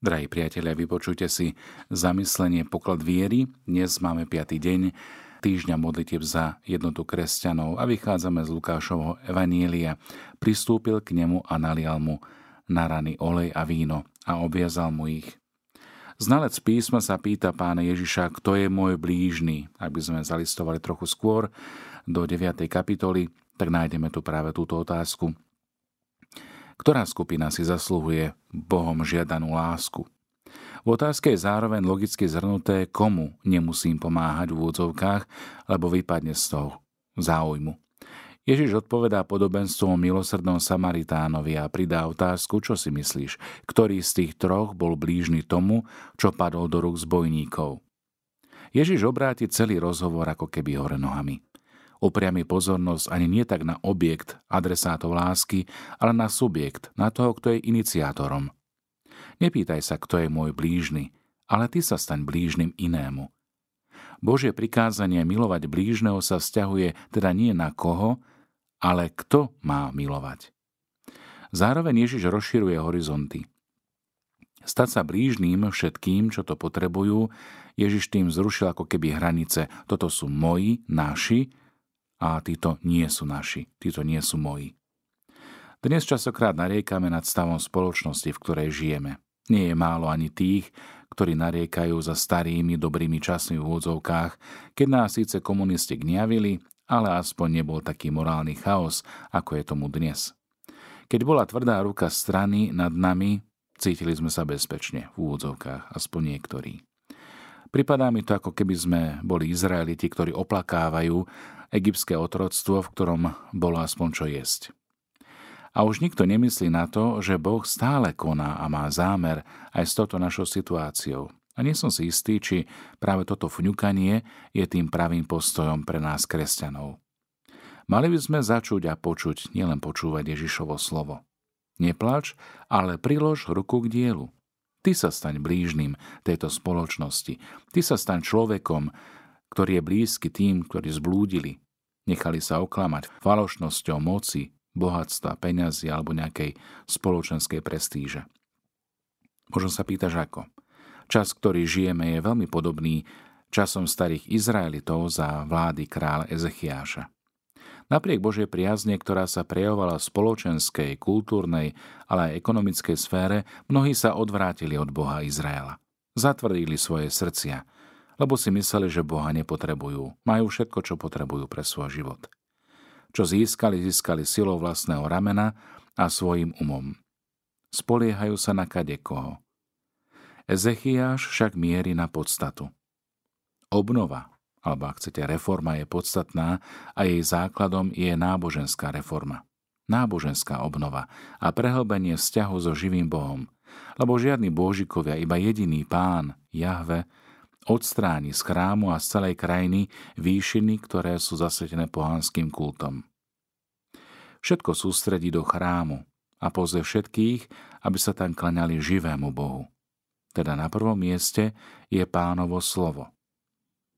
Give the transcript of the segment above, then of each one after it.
Drahí priatelia, vypočujte si zamyslenie poklad viery. Dnes máme 5. deň týždňa modlitieb za jednotu kresťanov a vychádzame z Lukášovho Evanielia. Pristúpil k nemu a nalial mu na rany olej a víno a obviazal mu ich. Znalec písma sa pýta pána Ježiša, kto je môj blížny. Ak by sme zalistovali trochu skôr do 9. kapitoly, tak nájdeme tu práve túto otázku. Ktorá skupina si zasluhuje Bohom žiadanú lásku? V otázke je zároveň logicky zhrnuté, komu nemusím pomáhať v úvodzovkách, lebo vypadne z toho záujmu. Ježiš odpovedá podobenstvom o milosrdnom Samaritánovi a pridá otázku, čo si myslíš, ktorý z tých troch bol blížny tomu, čo padol do rúk zbojníkov. Ježiš obráti celý rozhovor ako keby hore nohami upriami pozornosť ani nie tak na objekt adresátov lásky, ale na subjekt, na toho, kto je iniciátorom. Nepýtaj sa, kto je môj blížny, ale ty sa staň blížnym inému. Božie prikázanie milovať blížneho sa vzťahuje teda nie na koho, ale kto má milovať. Zároveň Ježiš rozširuje horizonty. Stať sa blížným všetkým, čo to potrebujú, Ježiš tým zrušil ako keby hranice. Toto sú moji, naši a títo nie sú naši, títo nie sú moji. Dnes časokrát nariekame nad stavom spoločnosti, v ktorej žijeme. Nie je málo ani tých, ktorí nariekajú za starými dobrými časmi v úvodzovkách, keď nás síce komunisti gniavili, ale aspoň nebol taký morálny chaos, ako je tomu dnes. Keď bola tvrdá ruka strany nad nami, cítili sme sa bezpečne, v úvodzovkách, aspoň niektorí. Pripadá mi to, ako keby sme boli Izraeliti, ktorí oplakávajú egyptské otroctvo, v ktorom bolo aspoň čo jesť. A už nikto nemyslí na to, že Boh stále koná a má zámer aj s touto našou situáciou. A nie som si istý, či práve toto fňukanie je tým pravým postojom pre nás kresťanov. Mali by sme začuť a počuť, nielen počúvať Ježišovo slovo. Neplač, ale prilož ruku k dielu. Ty sa staň blížnym tejto spoločnosti. Ty sa staň človekom, ktorý je blízky tým, ktorí zblúdili. Nechali sa oklamať falošnosťou moci, bohatstva, peňazí alebo nejakej spoločenskej prestíže. Možno sa pýtaš ako. Čas, ktorý žijeme, je veľmi podobný časom starých Izraelitov za vlády kráľa Ezechiáša. Napriek Božej priazne, ktorá sa prejavovala v spoločenskej, kultúrnej, ale aj ekonomickej sfére, mnohí sa odvrátili od Boha Izraela. Zatvrdili svoje srdcia, lebo si mysleli, že Boha nepotrebujú. Majú všetko, čo potrebujú pre svoj život. Čo získali, získali silou vlastného ramena a svojim umom. Spoliehajú sa na kadekoho. Ezechiáš však mierí na podstatu. Obnova, alebo ak chcete, reforma je podstatná a jej základom je náboženská reforma. Náboženská obnova a prehlbenie vzťahu so živým Bohom. Lebo žiadni božikovia, iba jediný pán, Jahve, odstráni z chrámu a z celej krajiny výšiny, ktoré sú zasvetené pohanským kultom. Všetko sústredí do chrámu a pozve všetkých, aby sa tam klaňali živému Bohu. Teda na prvom mieste je pánovo slovo –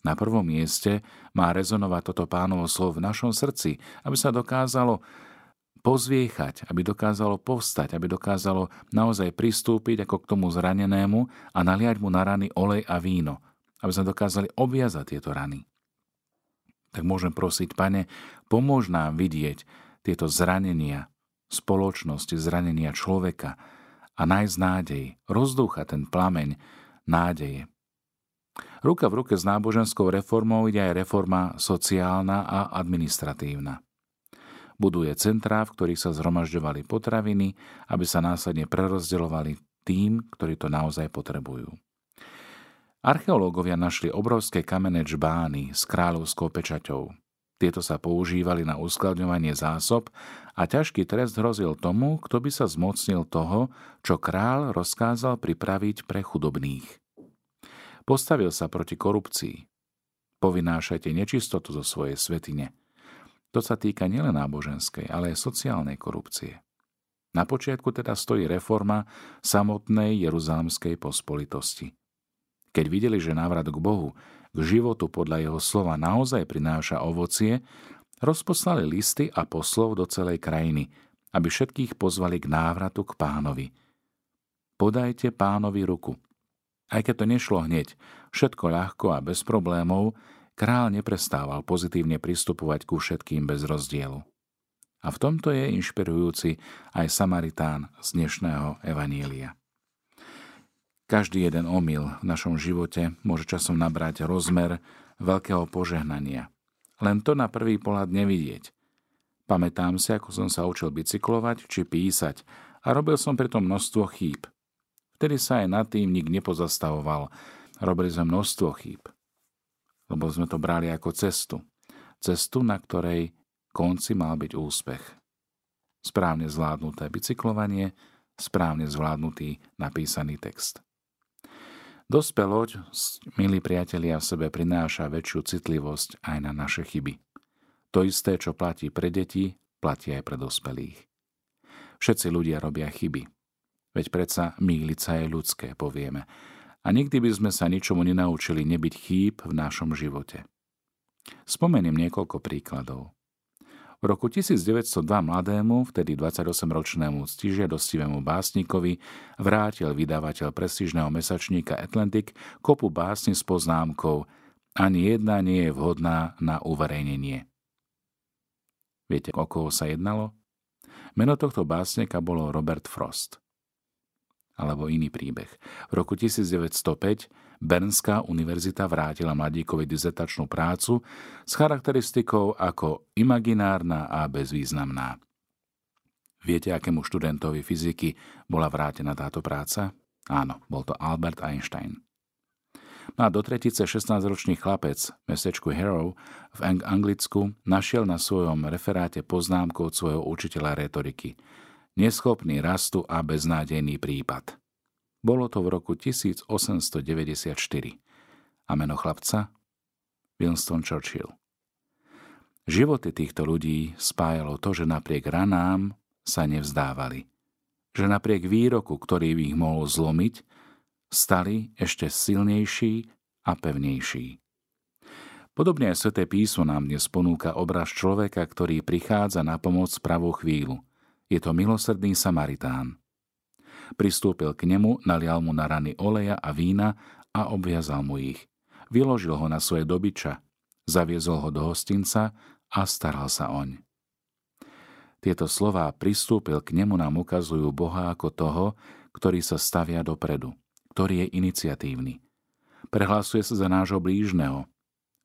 na prvom mieste má rezonovať toto pánovo slovo v našom srdci, aby sa dokázalo pozviechať, aby dokázalo povstať, aby dokázalo naozaj pristúpiť ako k tomu zranenému a naliať mu na rany olej a víno, aby sme dokázali obviazať tieto rany. Tak môžem prosiť, pane, pomôž nám vidieť tieto zranenia spoločnosti, zranenia človeka a nájsť nádej, rozdúchať ten plameň nádeje. Ruka v ruke s náboženskou reformou ide aj reforma sociálna a administratívna. Buduje centrá, v ktorých sa zhromažďovali potraviny, aby sa následne prerozdeľovali tým, ktorí to naozaj potrebujú. Archeológovia našli obrovské kamenné čbány s kráľovskou pečaťou. Tieto sa používali na uskladňovanie zásob a ťažký trest hrozil tomu, kto by sa zmocnil toho, čo král rozkázal pripraviť pre chudobných. Postavil sa proti korupcii. Povinášajte nečistotu zo svojej svetine. To sa týka nielen náboženskej, ale aj sociálnej korupcie. Na počiatku teda stojí reforma samotnej jeruzalemskej pospolitosti. Keď videli, že návrat k Bohu, k životu podľa jeho slova naozaj prináša ovocie, rozposlali listy a poslov do celej krajiny, aby všetkých pozvali k návratu k pánovi. podajte pánovi ruku. Aj keď to nešlo hneď, všetko ľahko a bez problémov, král neprestával pozitívne pristupovať ku všetkým bez rozdielu. A v tomto je inšpirujúci aj Samaritán z dnešného Evanília. Každý jeden omyl v našom živote môže časom nabrať rozmer veľkého požehnania. Len to na prvý pohľad nevidieť. Pamätám si, ako som sa učil bicyklovať či písať a robil som pritom množstvo chýb. Vtedy sa aj nad tým nik nepozastavoval. Robili sme množstvo chýb. Lebo sme to brali ako cestu. Cestu, na ktorej konci mal byť úspech. Správne zvládnuté bicyklovanie, správne zvládnutý napísaný text. Dospeloť, milí priatelia, v sebe prináša väčšiu citlivosť aj na naše chyby. To isté, čo platí pre deti, platí aj pre dospelých. Všetci ľudia robia chyby. Veď predsa míliť sa je ľudské, povieme. A nikdy by sme sa ničomu nenaučili nebyť chýb v našom živote. Spomeniem niekoľko príkladov. V roku 1902 mladému, vtedy 28-ročnému ctižiadostivému básnikovi vrátil vydavateľ prestížneho mesačníka Atlantic kopu básni s poznámkou Ani jedna nie je vhodná na uverejnenie. Viete, o koho sa jednalo? Meno tohto básnika bolo Robert Frost alebo iný príbeh. V roku 1905 Bernská univerzita vrátila mladíkovi dizertačnú prácu s charakteristikou ako imaginárna a bezvýznamná. Viete, akému študentovi fyziky bola vrátená táto práca? Áno, bol to Albert Einstein. No a do tretice 16-ročný chlapec v mestečku Harrow v Anglicku našiel na svojom referáte poznámku od svojho učiteľa retoriky – neschopný rastu a beznádejný prípad. Bolo to v roku 1894 a meno chlapca Winston Churchill. Životy týchto ľudí spájalo to, že napriek ranám sa nevzdávali. Že napriek výroku, ktorý ich mohol zlomiť, stali ešte silnejší a pevnejší. Podobne aj Sveté písmo nám dnes ponúka obraz človeka, ktorý prichádza na pomoc pravú chvíľu – je to milosrdný Samaritán. Pristúpil k nemu, nalial mu na rany oleja a vína a obviazal mu ich. Vyložil ho na svoje dobyča, zaviezol ho do hostinca a staral sa oň. Tieto slová pristúpil k nemu nám ukazujú Boha ako toho, ktorý sa stavia dopredu, ktorý je iniciatívny. Prehlasuje sa za nášho blížneho.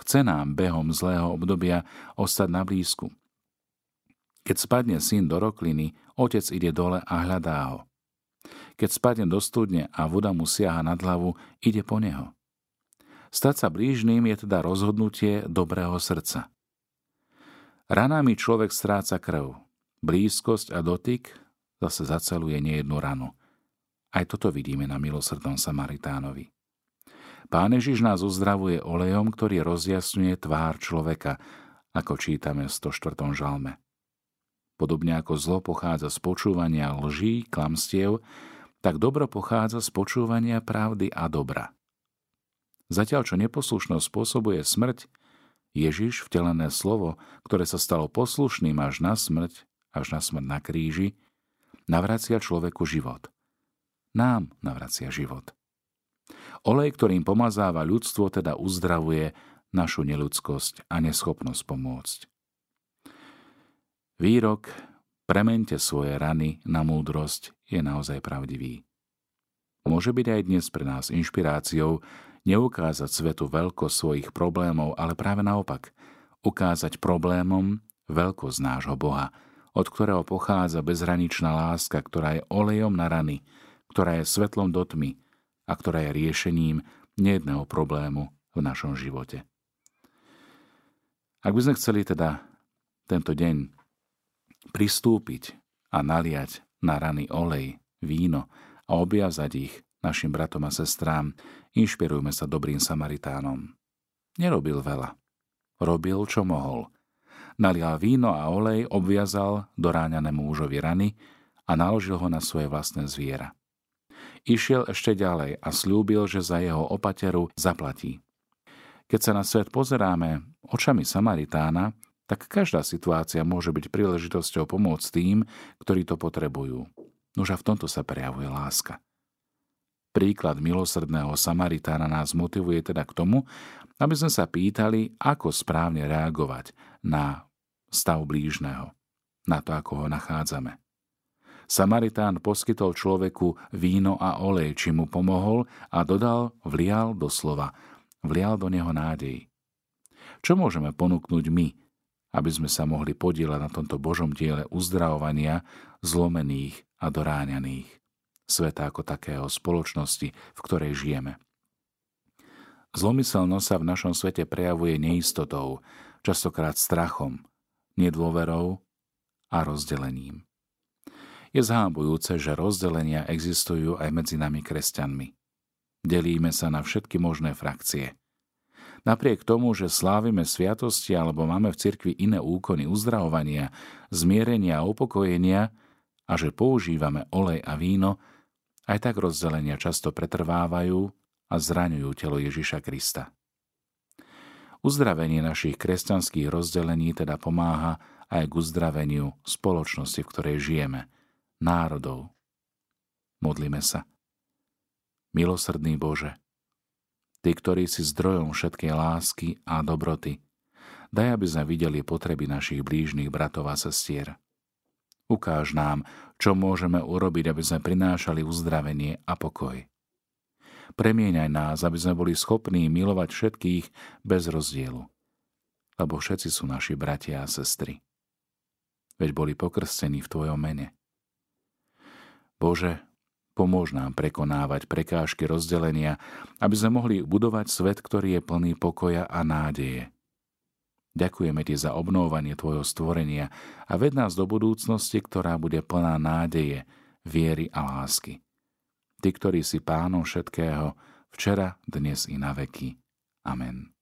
Chce nám behom zlého obdobia ostať na blízku. Keď spadne syn do rokliny, otec ide dole a hľadá ho. Keď spadne do studne a voda mu siaha nad hlavu, ide po neho. Stať sa blížným je teda rozhodnutie dobrého srdca. Ranami človek stráca krv. Blízkosť a dotyk zase zaceluje nejednu ranu. Aj toto vidíme na milosrdnom Samaritánovi. Pán Ježiš nás uzdravuje olejom, ktorý rozjasňuje tvár človeka, ako čítame v 104. žalme. Podobne ako zlo pochádza z počúvania lží, klamstiev, tak dobro pochádza z počúvania pravdy a dobra. Zatiaľ, čo neposlušnosť spôsobuje smrť, Ježiš, vtelené slovo, ktoré sa stalo poslušným až na smrť, až na smrť na kríži, navracia človeku život. Nám navracia život. Olej, ktorým pomazáva ľudstvo, teda uzdravuje našu neludskosť a neschopnosť pomôcť. Výrok premente svoje rany na múdrosť je naozaj pravdivý. Môže byť aj dnes pre nás inšpiráciou neukázať svetu veľkosť svojich problémov, ale práve naopak, ukázať problémom veľkosť nášho Boha, od ktorého pochádza bezhraničná láska, ktorá je olejom na rany, ktorá je svetlom do tmy a ktorá je riešením nejedného problému v našom živote. Ak by sme chceli teda tento deň pristúpiť a naliať na rany olej, víno a objazať ich našim bratom a sestrám, inšpirujme sa dobrým Samaritánom. Nerobil veľa. Robil, čo mohol. Nalial víno a olej, obviazal doráňanému mužovi rany a naložil ho na svoje vlastné zviera. Išiel ešte ďalej a slúbil, že za jeho opateru zaplatí. Keď sa na svet pozeráme očami Samaritána, tak každá situácia môže byť príležitosťou pomôcť tým, ktorí to potrebujú. Nož v tomto sa prejavuje láska. Príklad milosrdného Samaritána nás motivuje teda k tomu, aby sme sa pýtali, ako správne reagovať na stav blížneho, na to, ako ho nachádzame. Samaritán poskytol človeku víno a olej, či mu pomohol a dodal, vlial doslova, vlial do neho nádej. Čo môžeme ponúknuť my, aby sme sa mohli podielať na tomto Božom diele uzdravovania zlomených a doráňaných, sveta ako takého spoločnosti, v ktorej žijeme. Zlomyselnosť sa v našom svete prejavuje neistotou, častokrát strachom, nedôverou a rozdelením. Je zhábujúce, že rozdelenia existujú aj medzi nami kresťanmi. Delíme sa na všetky možné frakcie. Napriek tomu, že slávime sviatosti alebo máme v cirkvi iné úkony uzdravovania, zmierenia a upokojenia a že používame olej a víno, aj tak rozdelenia často pretrvávajú a zraňujú telo Ježiša Krista. Uzdravenie našich kresťanských rozdelení teda pomáha aj k uzdraveniu spoločnosti, v ktorej žijeme – národov. Modlíme sa. Milosrdný Bože, Ty, ktorý si zdrojom všetkej lásky a dobroty, daj, aby sme videli potreby našich blížnych bratov a sestier. Ukáž nám, čo môžeme urobiť, aby sme prinášali uzdravenie a pokoj. Premieňaj nás, aby sme boli schopní milovať všetkých bez rozdielu, lebo všetci sú naši bratia a sestry. Veď boli pokrstení v Tvojom mene. Bože, pomôž nám prekonávať prekážky rozdelenia, aby sme mohli budovať svet, ktorý je plný pokoja a nádeje. Ďakujeme Ti za obnovanie Tvojho stvorenia a ved nás do budúcnosti, ktorá bude plná nádeje, viery a lásky. Ty, ktorý si pánom všetkého, včera, dnes i na veky. Amen.